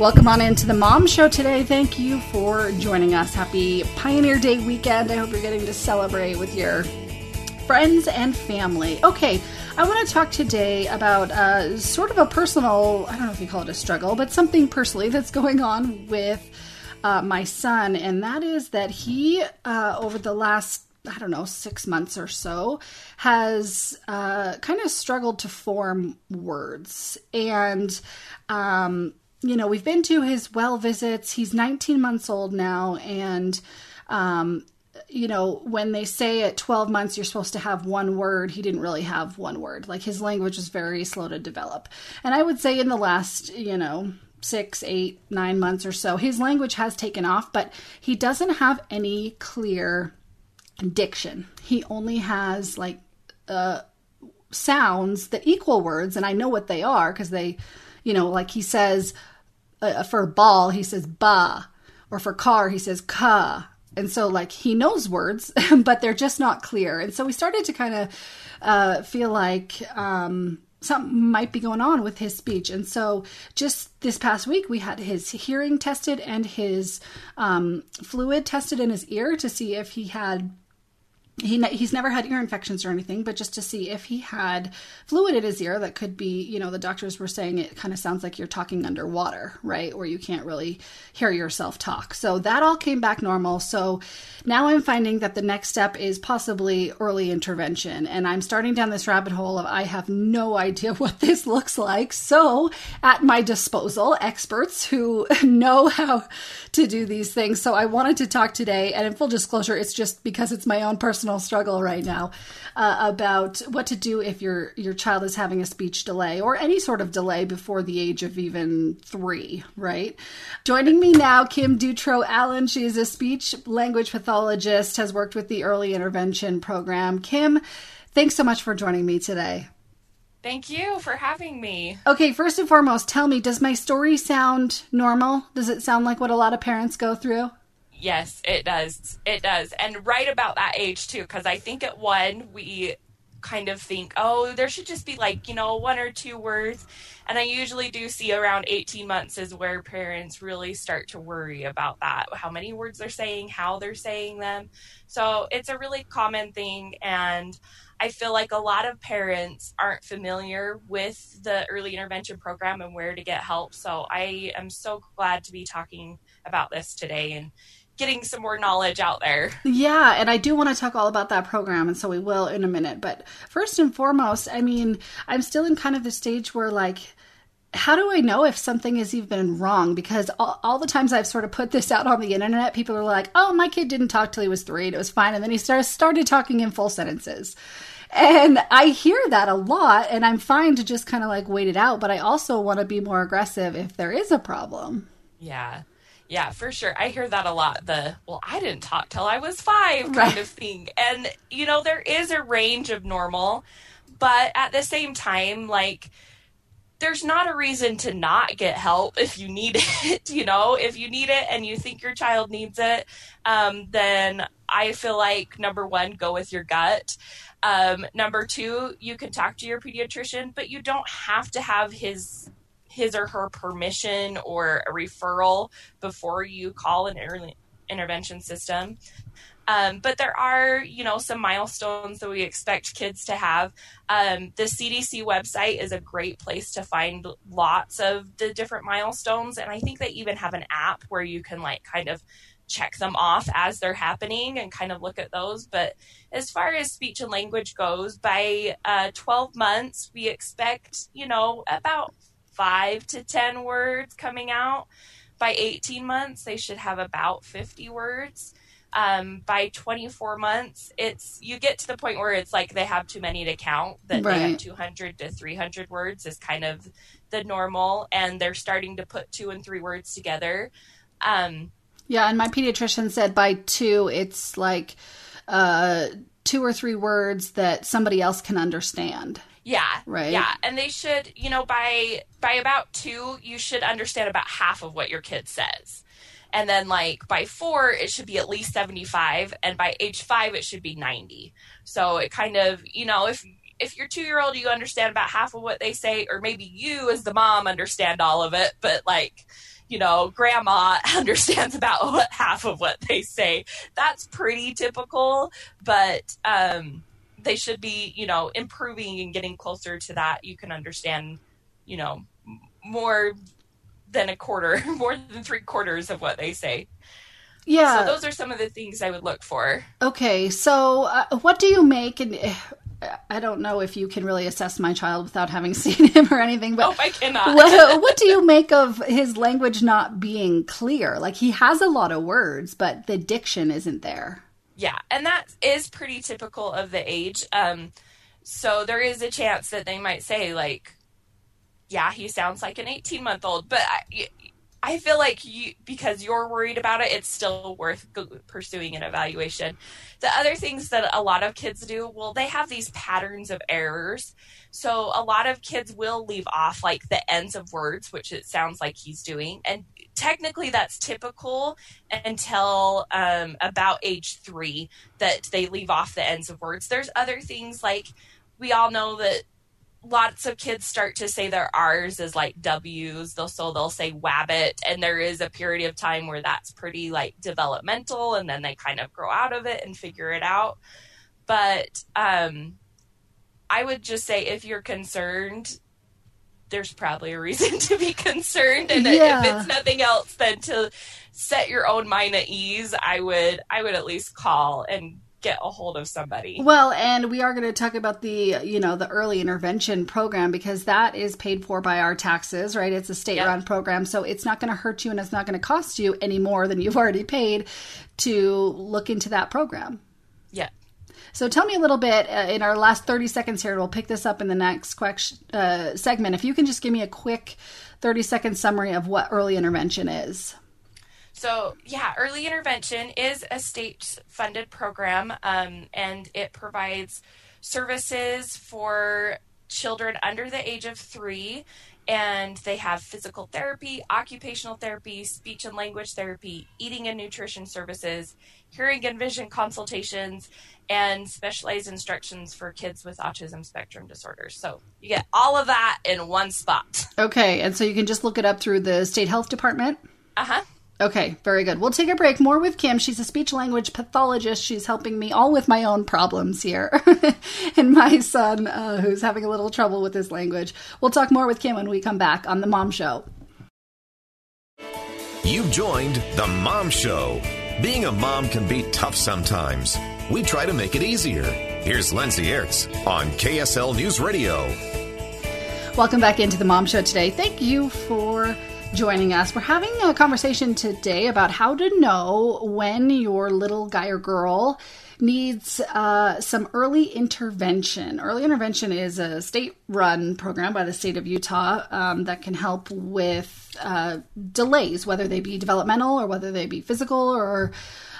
Welcome on into the Mom Show today. Thank you for joining us. Happy Pioneer Day weekend. I hope you're getting to celebrate with your friends and family. Okay, I want to talk today about uh, sort of a personal, I don't know if you call it a struggle, but something personally that's going on with uh, my son, and that is that he, uh, over the last I don't know, six months or so, has uh, kind of struggled to form words. And um, you know, we've been to his well visits. He's 19 months old now, and um, you know, when they say at 12 months you're supposed to have one word, he didn't really have one word. Like his language was very slow to develop. And I would say in the last, you know, six, eight, nine months or so, his language has taken off, but he doesn't have any clear diction. He only has like uh, sounds that equal words, and I know what they are because they, you know, like he says, uh, for ball, he says ba, or for car, he says ka. And so, like, he knows words, but they're just not clear. And so we started to kind of uh, feel like um, something might be going on with his speech. And so, just this past week, we had his hearing tested and his um, fluid tested in his ear to see if he had he he's never had ear infections or anything, but just to see if he had fluid in his ear that could be, you know, the doctors were saying it kind of sounds like you're talking underwater, right? Where you can't really hear yourself talk. So that all came back normal. So now I'm finding that the next step is possibly early intervention. And I'm starting down this rabbit hole of I have no idea what this looks like. So at my disposal, experts who know how to do these things. So I wanted to talk today, and in full disclosure, it's just because it's my own personal personal struggle right now uh, about what to do if your your child is having a speech delay or any sort of delay before the age of even three. Right. Joining me now, Kim Dutro Allen. She is a speech language pathologist. Has worked with the early intervention program. Kim, thanks so much for joining me today. Thank you for having me. Okay, first and foremost, tell me, does my story sound normal? Does it sound like what a lot of parents go through? Yes, it does. It does. And right about that age, too, because I think at one, we kind of think, oh, there should just be like, you know, one or two words. And I usually do see around 18 months is where parents really start to worry about that how many words they're saying, how they're saying them. So it's a really common thing. And I feel like a lot of parents aren't familiar with the early intervention program and where to get help. So I am so glad to be talking about this today and getting some more knowledge out there. Yeah, and I do want to talk all about that program, and so we will in a minute. But first and foremost, I mean, I'm still in kind of the stage where like how do I know if something is even wrong? Because all, all, the times I've sort of put this out on the internet, people are like, "Oh, my kid didn't talk till he was three, and it was fine," and then he started started talking in full sentences. And I hear that a lot, and I'm fine to just kind of like wait it out. But I also want to be more aggressive if there is a problem. Yeah, yeah, for sure. I hear that a lot. The, well, I didn't talk till I was five kind right. of thing. And, you know, there is a range of normal, but at the same time, like, there's not a reason to not get help if you need it. You know, if you need it and you think your child needs it, um, then I feel like number one, go with your gut. Um, number two, you can talk to your pediatrician, but you don't have to have his his or her permission or a referral before you call an early intervention system. Um, but there are, you know, some milestones that we expect kids to have. Um, the CDC website is a great place to find lots of the different milestones, and I think they even have an app where you can like kind of check them off as they're happening and kind of look at those. But as far as speech and language goes, by uh, 12 months, we expect, you know, about five to 10 words coming out. By 18 months, they should have about 50 words. Um, by 24 months, it's you get to the point where it's like they have too many to count, that right. they have 200 to 300 words is kind of the normal, and they're starting to put two and three words together. Um, Yeah, and my pediatrician said by two, it's like uh, two or three words that somebody else can understand. Yeah. Right. Yeah. And they should, you know, by by about two, you should understand about half of what your kid says. And then like by four, it should be at least 75. And by age five, it should be 90. So it kind of, you know, if if your two year old you understand about half of what they say, or maybe you as the mom understand all of it, but like you know, grandma understands about half of what they say. That's pretty typical, but um, they should be, you know, improving and getting closer to that. You can understand, you know, more than a quarter, more than three quarters of what they say. Yeah. So those are some of the things I would look for. Okay. So uh, what do you make and I don't know if you can really assess my child without having seen him or anything, but oh, I cannot. what, what do you make of his language not being clear? Like he has a lot of words, but the diction isn't there. Yeah, and that is pretty typical of the age. Um, so there is a chance that they might say like, "Yeah, he sounds like an 18 month old," but I, I feel like you because you're worried about it, it's still worth pursuing an evaluation. The other things that a lot of kids do, well, they have these patterns of errors. So a lot of kids will leave off like the ends of words, which it sounds like he's doing, and technically that's typical until um, about age three that they leave off the ends of words. There's other things like we all know that lots of kids start to say their R's as like W's. They'll so they'll say wabbit, and there is a period of time where that's pretty like developmental, and then they kind of grow out of it and figure it out. But um, I would just say if you're concerned, there's probably a reason to be concerned, and yeah. if it's nothing else than to set your own mind at ease, I would I would at least call and get a hold of somebody. Well, and we are going to talk about the, you know, the early intervention program because that is paid for by our taxes, right? It's a state-run yep. program, so it's not going to hurt you and it's not going to cost you any more than you've already paid to look into that program. Yeah. So tell me a little bit uh, in our last 30 seconds here. We'll pick this up in the next question, uh, segment. If you can just give me a quick 30 second summary of what early intervention is. So, yeah, early intervention is a state funded program um, and it provides services for children under the age of three. And they have physical therapy, occupational therapy, speech and language therapy, eating and nutrition services, hearing and vision consultations, and specialized instructions for kids with autism spectrum disorders. So you get all of that in one spot. Okay. And so you can just look it up through the state health department? Uh huh. Okay, very good. We'll take a break. More with Kim. She's a speech language pathologist. She's helping me all with my own problems here. and my son, uh, who's having a little trouble with his language. We'll talk more with Kim when we come back on The Mom Show. You've joined The Mom Show. Being a mom can be tough sometimes. We try to make it easier. Here's Lindsay Aerts on KSL News Radio. Welcome back into The Mom Show today. Thank you for joining us. We're having a conversation today about how to know when your little guy or girl needs uh, some early intervention. Early intervention is a state run program by the state of Utah um, that can help with uh, delays, whether they be developmental or whether they be physical or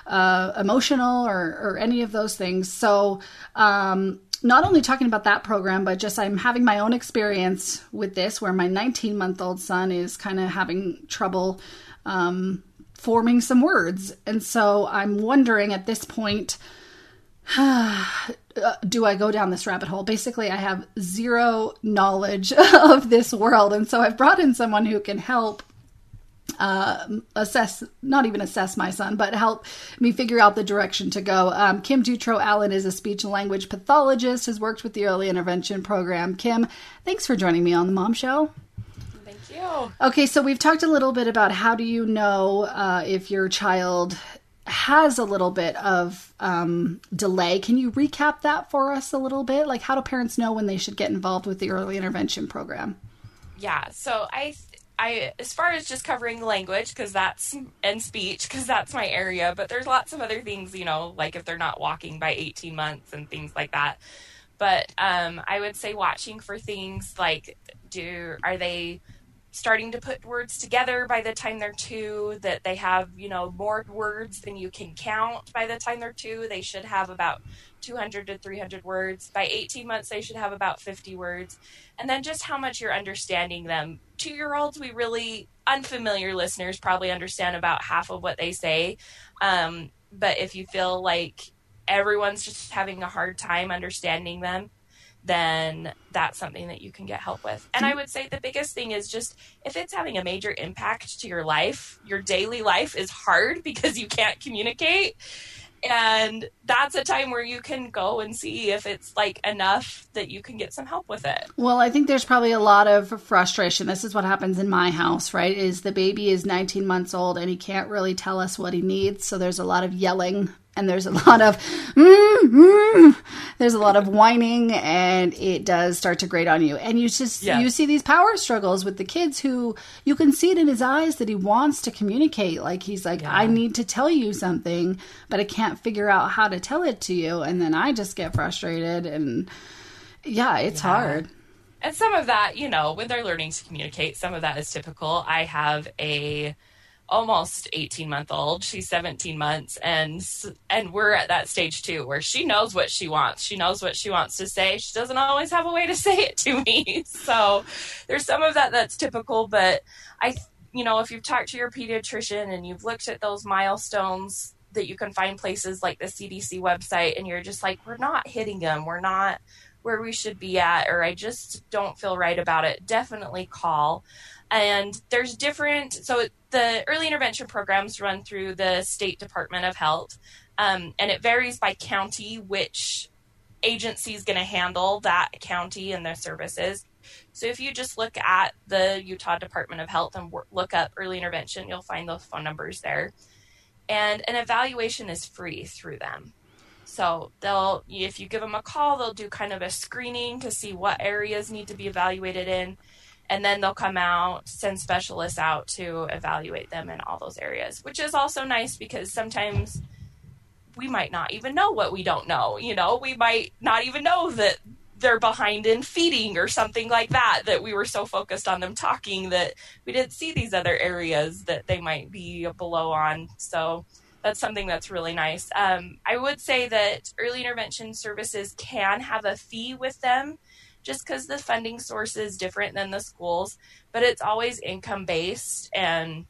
uh, emotional or, or, any of those things. So, um, not only talking about that program, but just I'm having my own experience with this where my 19 month old son is kind of having trouble um, forming some words. And so I'm wondering at this point, do I go down this rabbit hole? Basically, I have zero knowledge of this world. And so I've brought in someone who can help uh, assess, not even assess my son, but help me figure out the direction to go. Um, Kim Dutro Allen is a speech and language pathologist, has worked with the early intervention program. Kim, thanks for joining me on the Mom Show. Thank you. Okay, so we've talked a little bit about how do you know uh, if your child has a little bit of um, delay. Can you recap that for us a little bit? Like, how do parents know when they should get involved with the early intervention program? Yeah, so I I as far as just covering language because that's and speech because that's my area, but there's lots of other things, you know, like if they're not walking by 18 months and things like that. But um, I would say watching for things like do are they starting to put words together by the time they're two, that they have, you know, more words than you can count by the time they're two. They should have about 200 to 300 words. By 18 months, they should have about 50 words. And then just how much you're understanding them. Two year olds, we really, unfamiliar listeners probably understand about half of what they say. Um, but if you feel like everyone's just having a hard time understanding them, then that's something that you can get help with. And I mm-hmm. would say the biggest thing is just if it's having a major impact to your life, your daily life is hard because you can't communicate. And that's a time where you can go and see if it's like enough that you can get some help with it. Well, I think there's probably a lot of frustration. This is what happens in my house, right? Is the baby is 19 months old and he can't really tell us what he needs, so there's a lot of yelling and there's a lot of mm, mm, there's a lot of whining and it does start to grate on you and you just yeah. you see these power struggles with the kids who you can see it in his eyes that he wants to communicate like he's like yeah. i need to tell you something but i can't figure out how to tell it to you and then i just get frustrated and yeah it's yeah. hard and some of that you know when they're learning to communicate some of that is typical i have a almost 18 month old. She's 17 months and and we're at that stage too where she knows what she wants. She knows what she wants to say. She doesn't always have a way to say it to me. So there's some of that that's typical but i you know if you've talked to your pediatrician and you've looked at those milestones that you can find places like the cdc website and you're just like we're not hitting them we're not where we should be at or i just don't feel right about it definitely call. And there's different so the early intervention programs run through the state department of health um, and it varies by county which agency is going to handle that county and their services. So if you just look at the utah department of health and look up early intervention you'll find those phone numbers there. And an evaluation is free through them so they'll if you give them a call they'll do kind of a screening to see what areas need to be evaluated in. And then they'll come out send specialists out to evaluate them in all those areas which is also nice because sometimes we might not even know what we don't know you know? We might not even know that they're behind in feeding or something like that that we were so focused on them talking that we didn't see these other areas that they might be below on. So that's something that's really nice um, i would say that early intervention services can have a fee with them just because the funding source is different than the schools, but it's always income based. And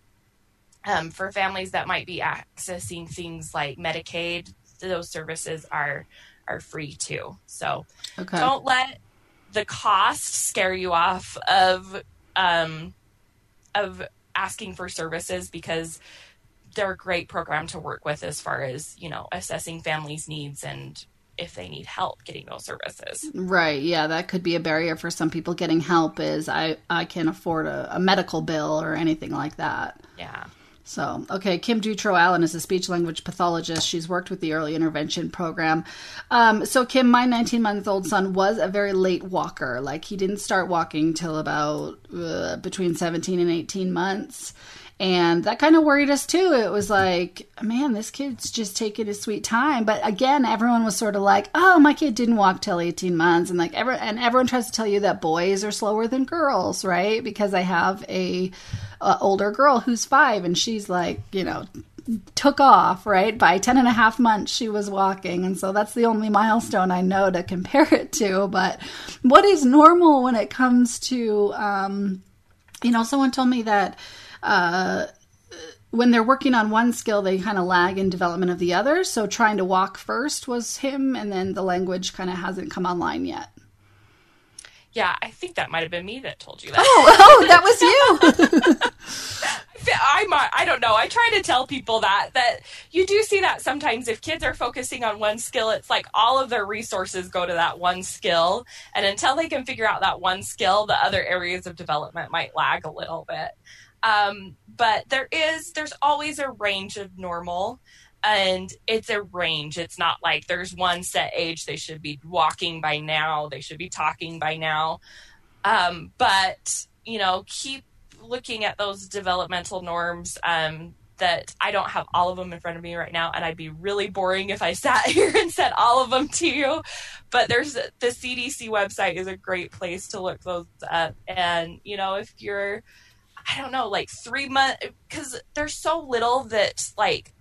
um, for families that might be accessing things like Medicaid, those services are are free too. So okay. don't let the cost scare you off of um, of asking for services because they're a great program to work with as far as you know assessing families' needs and if they need help getting those services. Right. Yeah, that could be a barrier for some people getting help is I I can't afford a, a medical bill or anything like that. Yeah. So, okay, Kim Dutro Allen is a speech language pathologist. She's worked with the early intervention program. Um, so, Kim, my 19 month old son was a very late walker. Like, he didn't start walking till about uh, between 17 and 18 months. And that kind of worried us too. It was like, man, this kid's just taking his sweet time. But again, everyone was sort of like, oh, my kid didn't walk till 18 months. And like, every, and everyone tries to tell you that boys are slower than girls, right? Because I have a, a older girl who's five and she's like, you know, took off, right? By 10 and a half months, she was walking. And so that's the only milestone I know to compare it to. But what is normal when it comes to, um, you know, someone told me that uh, when they're working on one skill, they kind of lag in development of the other. So trying to walk first was him, and then the language kind of hasn't come online yet. Yeah, I think that might have been me that told you that. Oh, oh that was you. I'm I don't know. I try to tell people that that you do see that sometimes if kids are focusing on one skill, it's like all of their resources go to that one skill, and until they can figure out that one skill, the other areas of development might lag a little bit. Um, but there is there's always a range of normal and it's a range. It's not like there's one set age they should be walking by now they should be talking by now. Um, but you know keep looking at those developmental norms um, that i don't have all of them in front of me right now and i'd be really boring if i sat here and said all of them to you. But there's the cdc website is a great place to look those up. And you know if you're I don't know, like three months, because there's so little that like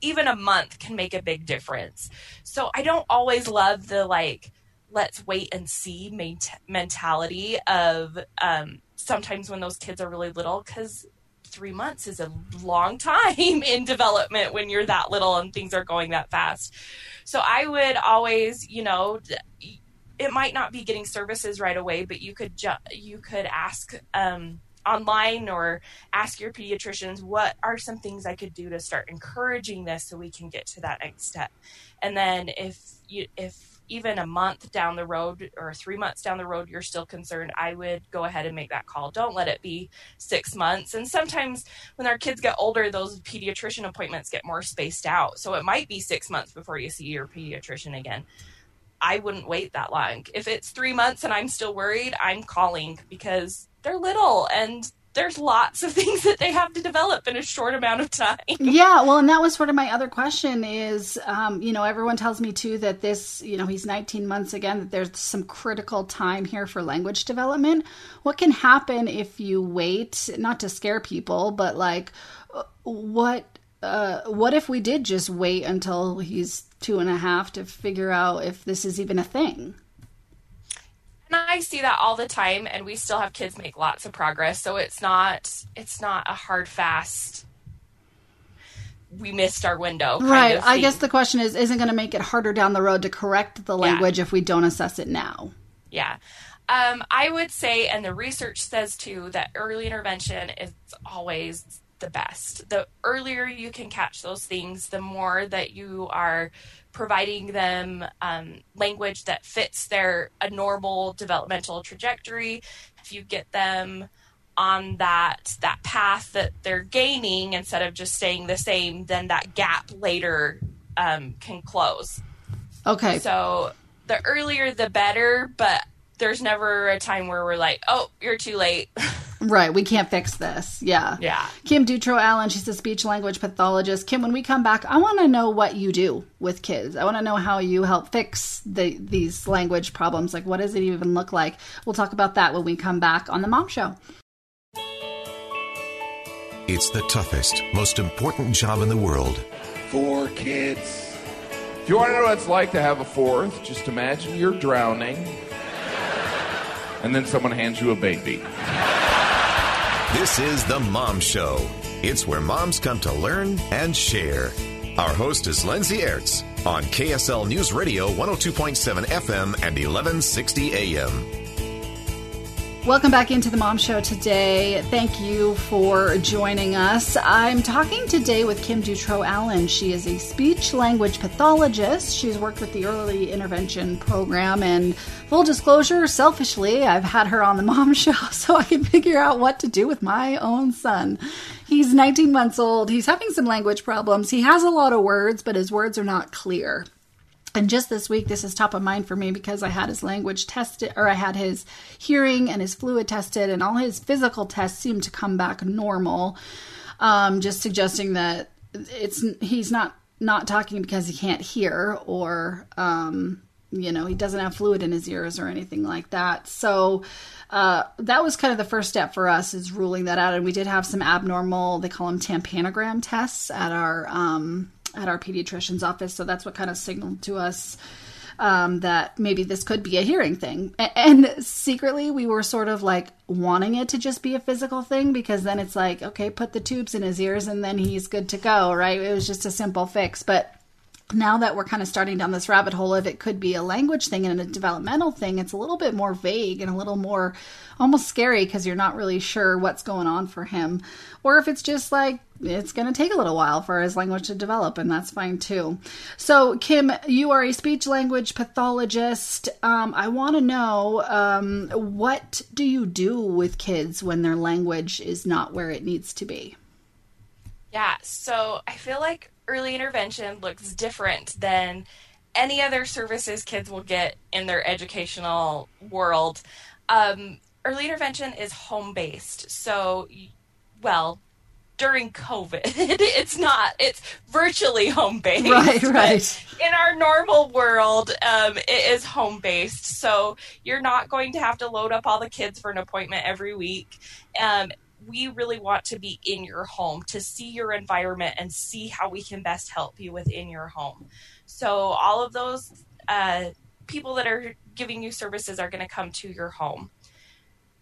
even a month can make a big difference. So I don't always love the like, let's wait and see mentality of um, sometimes when those kids are really little, because three months is a long time in development when you're that little and things are going that fast. So I would always, you know, it might not be getting services right away, but you could ju- you could ask um, online or ask your pediatricians what are some things I could do to start encouraging this so we can get to that next step. And then if you if even a month down the road or three months down the road you're still concerned, I would go ahead and make that call. Don't let it be six months. And sometimes when our kids get older, those pediatrician appointments get more spaced out. So it might be six months before you see your pediatrician again. I wouldn't wait that long. If it's three months and I'm still worried, I'm calling because they're little and there's lots of things that they have to develop in a short amount of time. Yeah, well, and that was sort of my other question is, um, you know, everyone tells me too that this, you know, he's 19 months again, that there's some critical time here for language development. What can happen if you wait, not to scare people, but like, what, uh, what if we did just wait until he's two and a half to figure out if this is even a thing? I see that all the time and we still have kids make lots of progress so it's not it's not a hard fast we missed our window right. i guess the question is isn't going to make it harder down the road to correct the language yeah. if we don't assess it now? Yeah. Um, i would say and the research says too that early intervention is always the best the earlier you can catch those things the more that you are providing them um, language that fits their a normal developmental trajectory. If you get them on that that path that they're gaining instead of just staying the same, then that gap later um, can close. Okay. So the earlier the better, but there's never a time where we're like, oh, you're too late. Right. We can't fix this. Yeah. Yeah. Kim Dutro Allen, she's a speech language pathologist. Kim, when we come back, I want to know what you do with kids. I want to know how you help fix the these language problems. Like, what does it even look like? We'll talk about that when we come back on The Mom Show. It's the toughest, most important job in the world. Four kids. If you want to know what it's like to have a fourth, just imagine you're drowning and then someone hands you a baby. This is The Mom Show. It's where moms come to learn and share. Our host is Lindsay Aerts on KSL News Radio 102.7 FM and 1160 AM. Welcome back into the Mom Show today. Thank you for joining us. I'm talking today with Kim Dutro Allen. She is a speech language pathologist. She's worked with the early intervention program. And full disclosure, selfishly, I've had her on the Mom Show so I can figure out what to do with my own son. He's 19 months old. He's having some language problems. He has a lot of words, but his words are not clear. And just this week, this is top of mind for me because I had his language tested, or I had his hearing and his fluid tested, and all his physical tests seemed to come back normal. Um, just suggesting that it's he's not not talking because he can't hear, or um, you know, he doesn't have fluid in his ears or anything like that. So uh, that was kind of the first step for us is ruling that out. And we did have some abnormal, they call them tympanogram tests at our um, at our pediatrician's office. So that's what kind of signaled to us um, that maybe this could be a hearing thing. And secretly, we were sort of like wanting it to just be a physical thing because then it's like, okay, put the tubes in his ears and then he's good to go, right? It was just a simple fix. But now that we're kind of starting down this rabbit hole of it could be a language thing and a developmental thing, it's a little bit more vague and a little more almost scary because you're not really sure what's going on for him. Or if it's just like it's going to take a little while for his language to develop, and that's fine too. So, Kim, you are a speech language pathologist. Um, I want to know um, what do you do with kids when their language is not where it needs to be? Yeah, so I feel like early intervention looks different than any other services kids will get in their educational world. Um, early intervention is home based. So, well, during COVID, it's not, it's virtually home based. Right, right. In our normal world, um, it is home based. So, you're not going to have to load up all the kids for an appointment every week. Um, we really want to be in your home to see your environment and see how we can best help you within your home. So all of those uh, people that are giving you services are going to come to your home.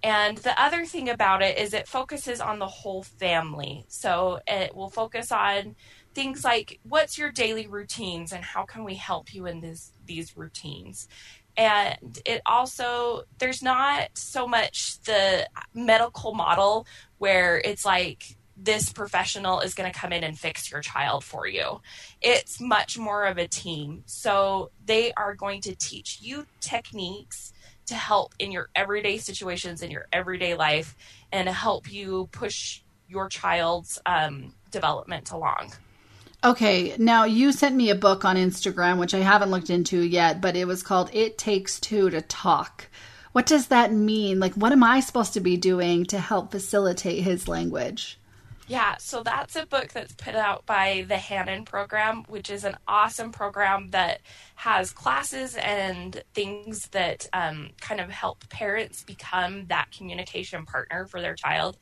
And the other thing about it is it focuses on the whole family. So it will focus on things like what's your daily routines and how can we help you in this, these routines. And it also, there's not so much the medical model where it's like, this professional is going to come in and fix your child for you. It's much more of a team. So they are going to teach you techniques to help in your everyday situations in your everyday life and help you push your child's um, development along. Okay, now you sent me a book on Instagram, which I haven't looked into yet, but it was called It Takes Two to Talk. What does that mean? Like, what am I supposed to be doing to help facilitate his language? Yeah, so that's a book that's put out by the Hanen program, which is an awesome program that has classes and things that um, kind of help parents become that communication partner for their child.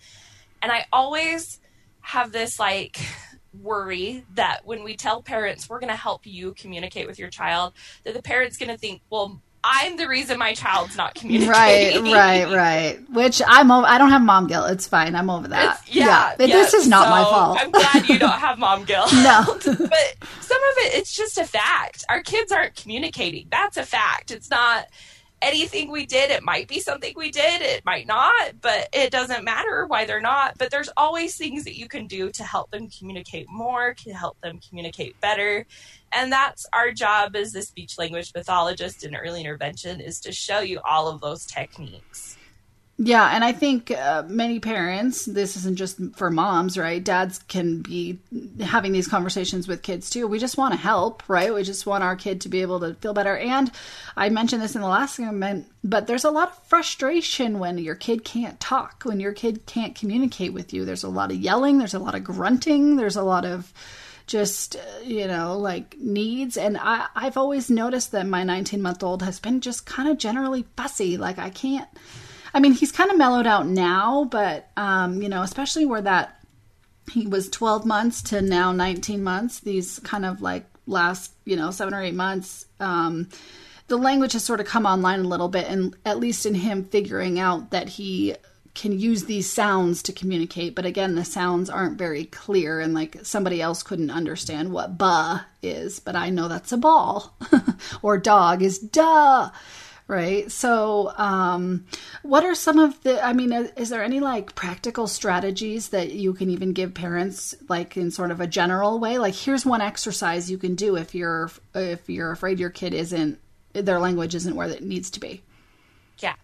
And I always have this like worry that when we tell parents we're going to help you communicate with your child, that the parent's going to think, well, I'm the reason my child's not communicating. Right, right, right. Which I'm over. I don't have mom guilt. It's fine. I'm over that. It's, yeah, yeah, This is not so my fault. I'm glad you don't have mom guilt. no. but some of it, it's just a fact. Our kids aren't communicating. That's a fact. It's not anything we did. It might be something we did, it might not, but it doesn't matter why they're not. But there's always things that you can do to help them communicate more, to help them communicate better. And that's our job as the speech language pathologist in early intervention is to show you all of those techniques. Yeah, and I think uh, many parents, this isn't just for moms, right? Dads can be having these conversations with kids too. We just want to help, right? We just want our kid to be able to feel better. And I mentioned this in the last segment, but there's a lot of frustration when your kid can't talk, when your kid can't communicate with you. There's a lot of yelling, there's a lot of grunting, there's a lot of just you know like needs. And I, i've always noticed that my 19 month old has been just kind of generally fussy. Like i can't I mean, he's kind of mellowed out now, but um, you know, especially where that he was 12 months to now 19 months, these kind of like last, you know, 7 or 8 months, um, the language has sort of come online a little bit and at least in him figuring out that he can use these sounds to communicate, but again, the sounds aren't very clear, and like somebody else couldn't understand what "ba" is, but I know that's a ball, or dog is "duh." right? So um, what are some of the i mean is there any like practical strategies that you can even give parents like in sort of a general way? Like here's one exercise you can do if you're if you're afraid your kid isn't their language isn't where it needs to be. Yeah.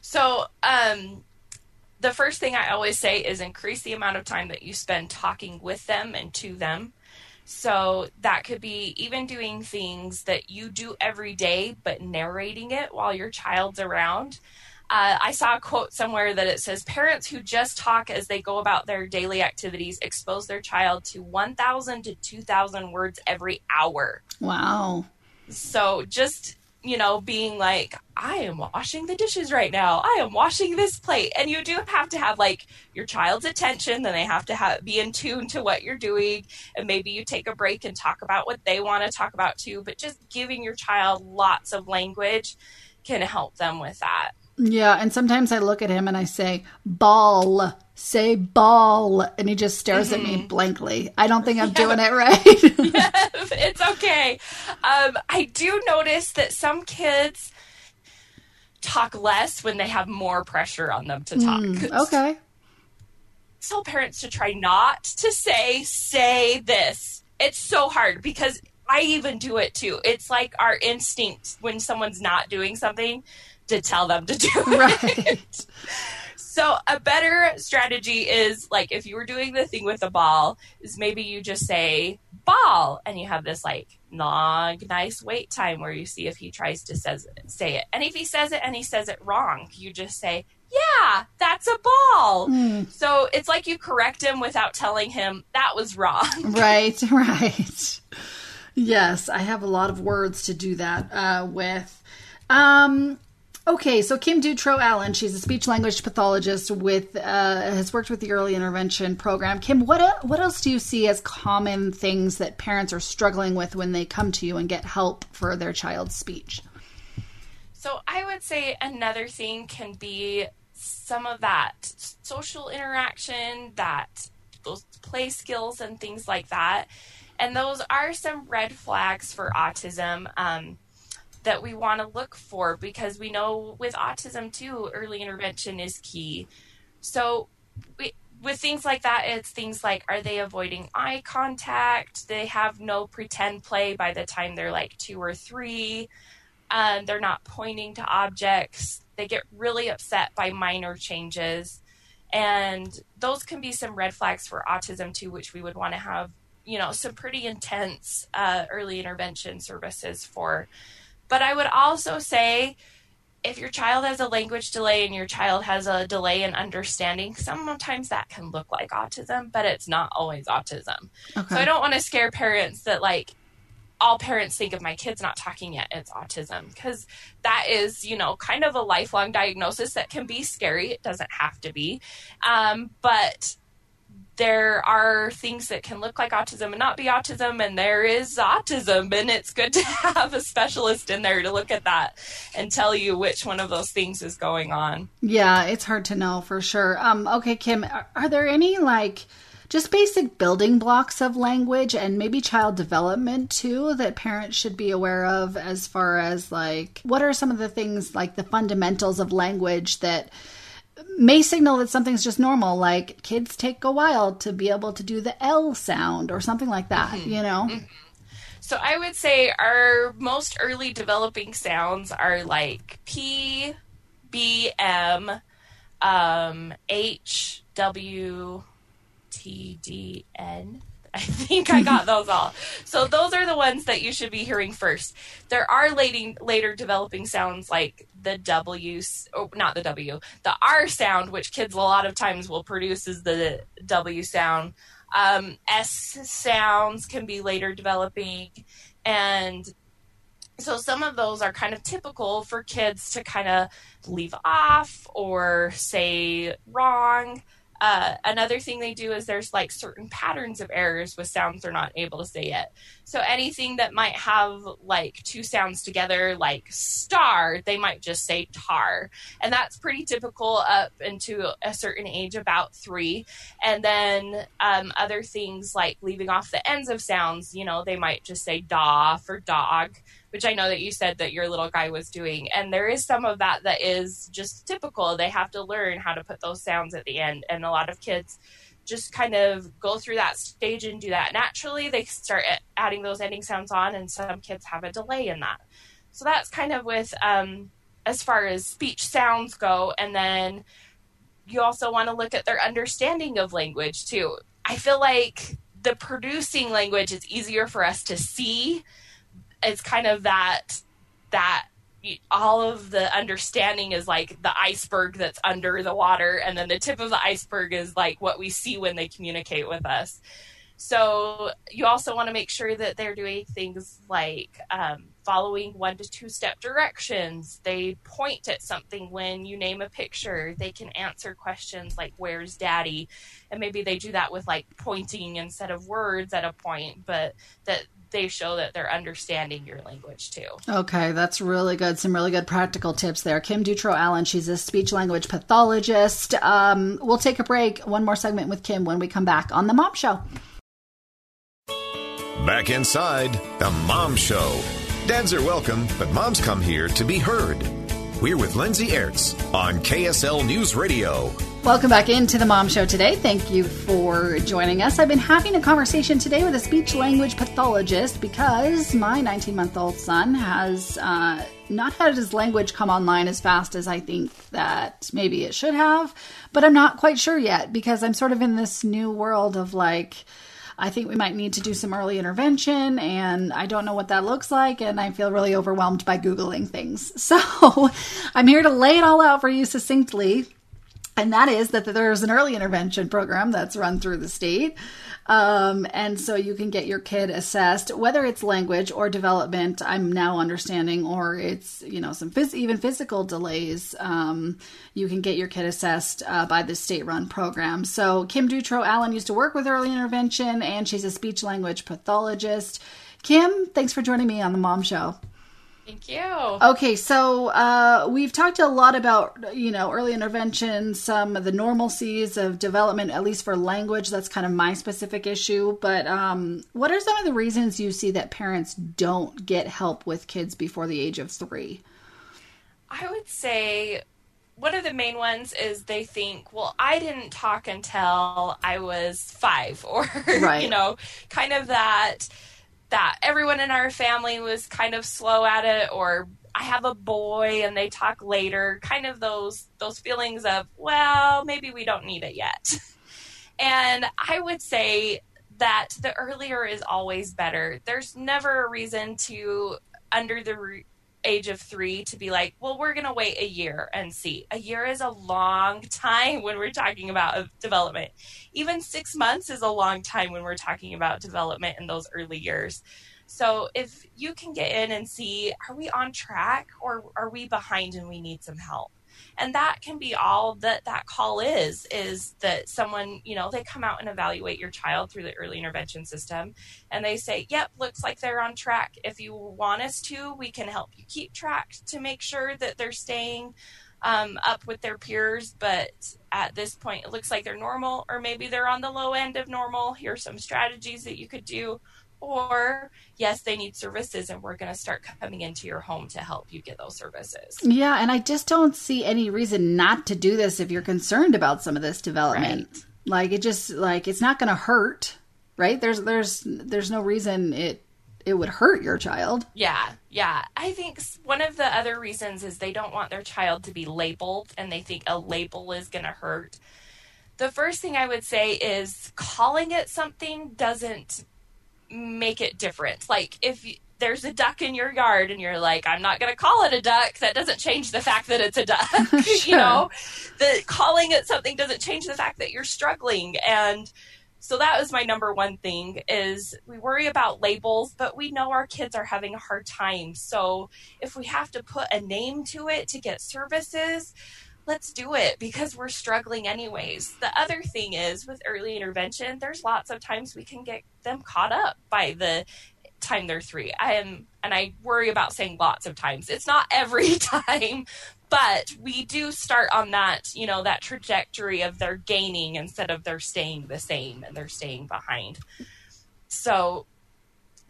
So um the first thing i always say is increase the amount of time that you spend talking with them and to them so that could be even doing things that you do every day, but narrating it while your child's around. Uh, I saw a quote somewhere that it says parents who just talk as they go about their daily activities expose their child to 1,000 to 2,000 words every hour. Wow. So just you know, being like, I am washing the dishes right now. I am washing this plate. And you do have to have like your child's attention, then they have to have, be in tune to what you're doing. And maybe you take a break and talk about what they want to talk about too. But just giving your child lots of language can help them with that. Yeah. And sometimes I look at him and I say, ball say ball and he just stares mm-hmm. at me mm-hmm. blankly i don't think i'm yeah. doing it right it's okay um, i do notice that some kids talk less when they have more pressure on them to talk mm, okay tell parents to try not to say say this it's so hard because i even do it too it's like our instinct when someone's not doing something to tell them to do right. It so a better strategy is like if you were doing the thing with the ball, is maybe you just say ball and you have this like long, nice wait time where you see if he tries to says say it. And if he says it and he says it wrong, you just say, Yeah, that's a ball. Mm. So it's like you correct him without telling him that was wrong. right, right. Yes, I have a lot of words to do that uh, with. Um, Okay, so Kim Dutro Allen, she's a speech language pathologist with uh, has worked with the early intervention program. Kim, what what else do you see as common things that parents are struggling with when they come to you and get help for their child's speech? So I would say another thing can be some of that social interaction, that those play skills and things like that, and those are some red flags for autism. Um, that we want to look for because we know with autism too, early intervention is key. So, we, with things like that, it's things like are they avoiding eye contact? They have no pretend play by the time they're like two or three. Um, they're not pointing to objects. They get really upset by minor changes. And those can be some red flags for autism too, which we would want to have, you know, some pretty intense uh, early intervention services for. But I would also say if your child has a language delay and your child has a delay in understanding, sometimes that can look like autism, but it's not always autism. Okay. So I don't want to scare parents that like all parents think of my kids not talking yet it's autism because that is you know kind of a lifelong diagnosis that can be scary it doesn't have to be um, but there are things that can look like autism and not be autism, and there is autism, and it's good to have a specialist in there to look at that and tell you which one of those things is going on. Yeah, it's hard to know for sure. Um, okay, Kim, are, are there any like just basic building blocks of language and maybe child development too that parents should be aware of as far as like what are some of the things like the fundamentals of language that may signal that something's just normal, like kids take a while to be able to do the L sound or something like that, mm-hmm. you know? Mm-hmm. So I would say our most early developing sounds are like P, B, M, um, H, W, T, D, N. I think I got those all. So those are the ones that you should be hearing first. There are later, later developing sounds like the W, oh, not the W, the R sound, which kids a lot of times will produce as the W sound. Um, S sounds can be later developing. And so some of those are kind of typical for kids to kind of leave off or say wrong. Uh, another thing they do is there's like certain patterns of errors with sounds they're not able to say yet. So anything that might have like two sounds together, like star, they might just say tar. And that's pretty typical up into a certain age, about three. And then um, other things like leaving off the ends of sounds, you know, they might just say da for dog which I know that you said that your little guy was doing. And there is some of that that is just typical. They have to learn how to put those sounds at the end. And a lot of kids just kind of go through that stage and do that naturally. They start adding those ending sounds on, and some kids have a delay in that. So that's kind of with um, as far as speech sounds go. And then you also want to look at their understanding of language too. I feel like the producing language is easier for us to see it's kind of that that all of the understanding is like the iceberg that's under the water and then the tip of the iceberg is like what we see when they communicate with us. So you also want to make sure that they're doing things like um, following one to two step directions. They point at something when you name a picture. They can answer questions like where's daddy? And maybe they do that with like pointing instead of words at a point but that they show that they're understanding your language too. Okay, that's really good. Some really good practical tips there. Kim Dutro Allen, she's a speech language pathologist. Um, we'll take a break. One more segment with Kim when we come back on The Mom Show. Back inside The Mom Show. Dads are welcome, but moms come here to be heard. We're with Lindsay Aerts on KSL News Radio. Welcome back into the Mom Show today. Thank you for joining us. I've been having a conversation today with a speech language pathologist because my 19 month old son has uh, not had his language come online as fast as I think that maybe it should have, but I'm not quite sure yet because I'm sort of in this new world of like, I think we might need to do some early intervention, and I don't know what that looks like, and I feel really overwhelmed by Googling things. So I'm here to lay it all out for you succinctly and that is that there's an early intervention program that's run through the state. Um, and so you can get your kid assessed, whether it's language or development, I'm now understanding, or it's, you know, some phys- even physical delays. Um, you can get your kid assessed uh, by the state run program. So Kim Dutro Allen used to work with early intervention, and she's a speech language pathologist. Kim, thanks for joining me on the Mom Show. Thank you. Okay, so uh, we've talked a lot about you know early intervention, some of the normalcies of development, at least for language. That's kind of my specific issue. But um, what are some of the reasons you see that parents don't get help with kids before the age of three? I would say one of the main ones is they think, well, I didn't talk until I was five, or right. you know, kind of that that everyone in our family was kind of slow at it or I have a boy and they talk later, kind of those those feelings of, well, maybe we don't need it yet. and I would say that the earlier is always better. There's never a reason to under the age of three to be like, well, we're going to wait a year and see. A year is a long time when we're talking about development. Even six months is a long time when we're talking about development in those early years. So if you can get in and see, are we on track or are we behind and we need some help? And that can be all that that call is is that someone you know they come out and evaluate your child through the early intervention system and they say yep looks like they're on track. If you want us to we can help you keep track to make sure that they're staying um, up with their peers but at this point it looks like they're normal or maybe they're on the low end of normal. Here's some strategies that you could do or yes they need services and we're going to start coming into your home to help you get those services. Yeah and i just don't see any reason not to do this if you're concerned about some of this development. Right. like it just like it's not going to hurt right? There's there's there's no reason it it would hurt your child. Yeah yeah. I think one of the other reasons is they don't want their child to be labeled and they think a label is going to hurt. The first thing i would say is calling it something doesn't make it different. Like if you, there's a duck in your yard and you're like, I'm not going to call it a duck, that doesn't change the fact that it's a duck. sure. You know, the calling it something doesn't change the fact that you're struggling. And so that was my number one thing is we worry about labels, but we know our kids are having a hard time. So if we have to put a name to it to get services, let's do it because we're struggling anyways. The other thing is with early intervention, there's lots of times we can get them caught up by the time they're three. I am, and I worry about saying lots of times. It's not every time, but we do start on that, you know, that trajectory of they're gaining instead of they're staying the same and they're staying behind. So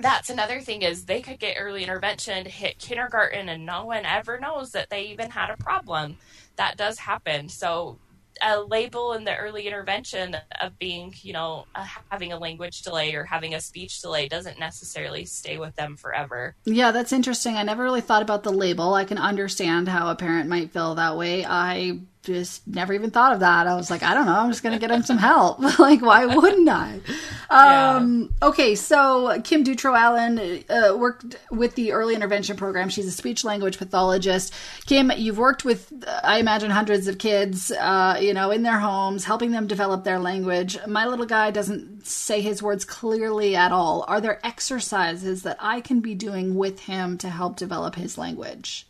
that's another thing is they could get early intervention, hit kindergarten, and no one ever knows that they even had a problem that does happen. So a label in the early intervention of being, you know, having a language delay or having a speech delay doesn't necessarily stay with them forever. Yeah, that's interesting. I never really thought about the label. I can understand how a parent might feel that way. I just never even thought of that. I was like, I don't know. I'm just going to get him some help. like, why wouldn't I? Um, yeah. Okay, so Kim Dutro Allen uh, worked with the early intervention program. She's a speech language pathologist. Kim, you've worked with, I imagine, hundreds of kids, uh, you know, in their homes, helping them develop their language. My little guy doesn't say his words clearly at all. Are there exercises that I can be doing with him to help develop his language?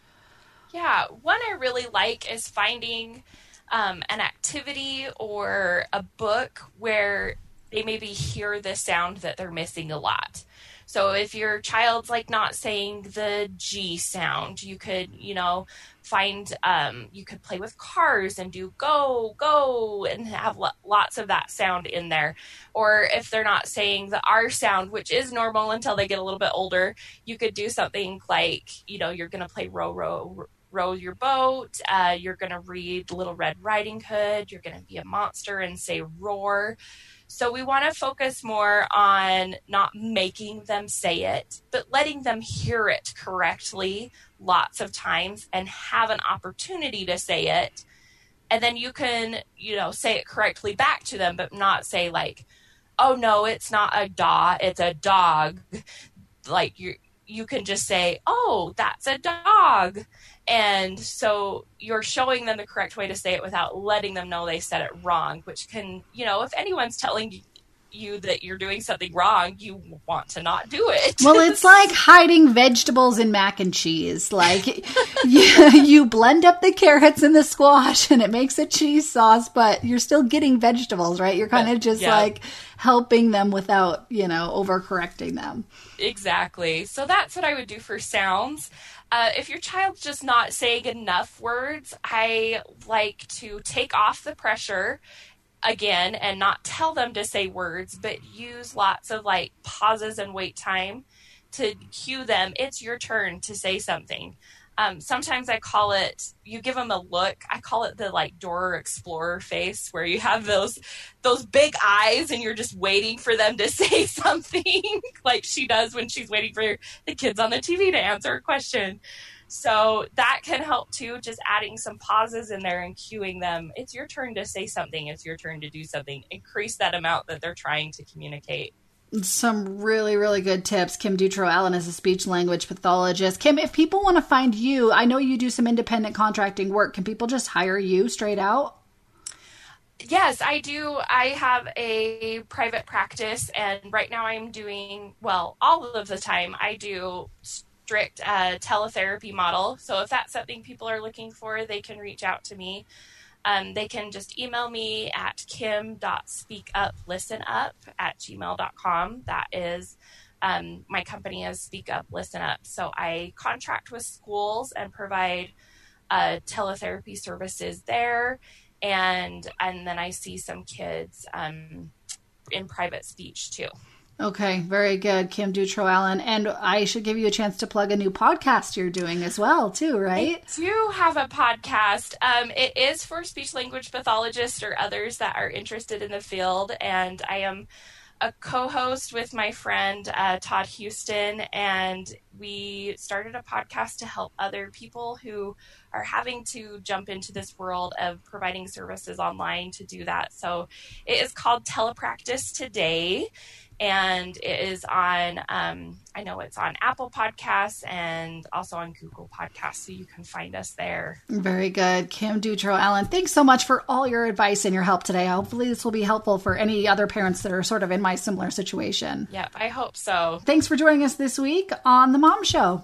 Yeah, one I really like is finding um, an activity or a book where they maybe hear the sound that they're missing a lot. So if your child's like not saying the G sound, you could, you know, find, um, you could play with cars and do go, go, and have lo- lots of that sound in there. Or if they're not saying the R sound, which is normal until they get a little bit older, you could do something like, you know, you're going to play row, row, row your boat. Uh, you're going to read Little Red Riding Hood. You're going to be a monster and say roar. So we want to focus more on not making them say it, but letting them hear it correctly lots of times and have an opportunity to say it. And then you can, you know, say it correctly back to them, but not say like, oh no, it's not a dog, it's a dog. Like you you can just say, "Oh, that's a dog." And so you're showing them the correct way to say it without letting them know they said it wrong, which can, you know, if anyone's telling you that you're doing something wrong, you want to not do it. Well, it's like hiding vegetables in mac and cheese. Like you, you blend up the carrots and the squash and it makes a cheese sauce, but you're still getting vegetables, right? You're kind of just yeah. like helping them without, you know, overcorrecting them. Exactly. So that's what I would do for sounds. Uh, if your child's just not saying enough words, I like to take off the pressure again and not tell them to say words, but use lots of like pauses and wait time to cue them. It's your turn to say something. Um, sometimes I call it you give them a look. I call it the like Dora Explorer face, where you have those those big eyes and you're just waiting for them to say something, like she does when she's waiting for the kids on the TV to answer a question. So that can help too, just adding some pauses in there and cueing them. It's your turn to say something, it's your turn to do something. Increase that amount that they're trying to communicate. Some really, really good tips. Kim Dutro Allen is a speech language pathologist. Kim, if people want to find you, I know you do some independent contracting work. Can people just hire you straight out? Yes, I do. I have a private practice, and right now I'm doing, well, all of the time, I do strict uh, teletherapy model. So if that's something people are looking for, they can reach out to me. Um, they can just email me at kim.speakuplistenup at gmail.com. That is um, my company is Speak Up Listen Up. So I contract with schools and provide uh, teletherapy services there, and and then I see some kids um, in private speech too. Okay, very good, Kim Dutro Allen. And I should give you a chance to plug a new podcast you're doing as well, too, right? I do have a podcast. Um, it is for speech language pathologists or others that are interested in the field, and I am a co-host with my friend uh, Todd Houston, and we started a podcast to help other people who are having to jump into this world of providing services online to do that. So it is called Telepractice Today and it is on um, i know it's on apple podcasts and also on google podcasts so you can find us there. Very good. Kim dutro allen thanks so much for all your advice and your help today. Hopefully this will be helpful for any other parents that are sort of in my similar situation. Yep i hope so. Thanks for joining us this week on the mom show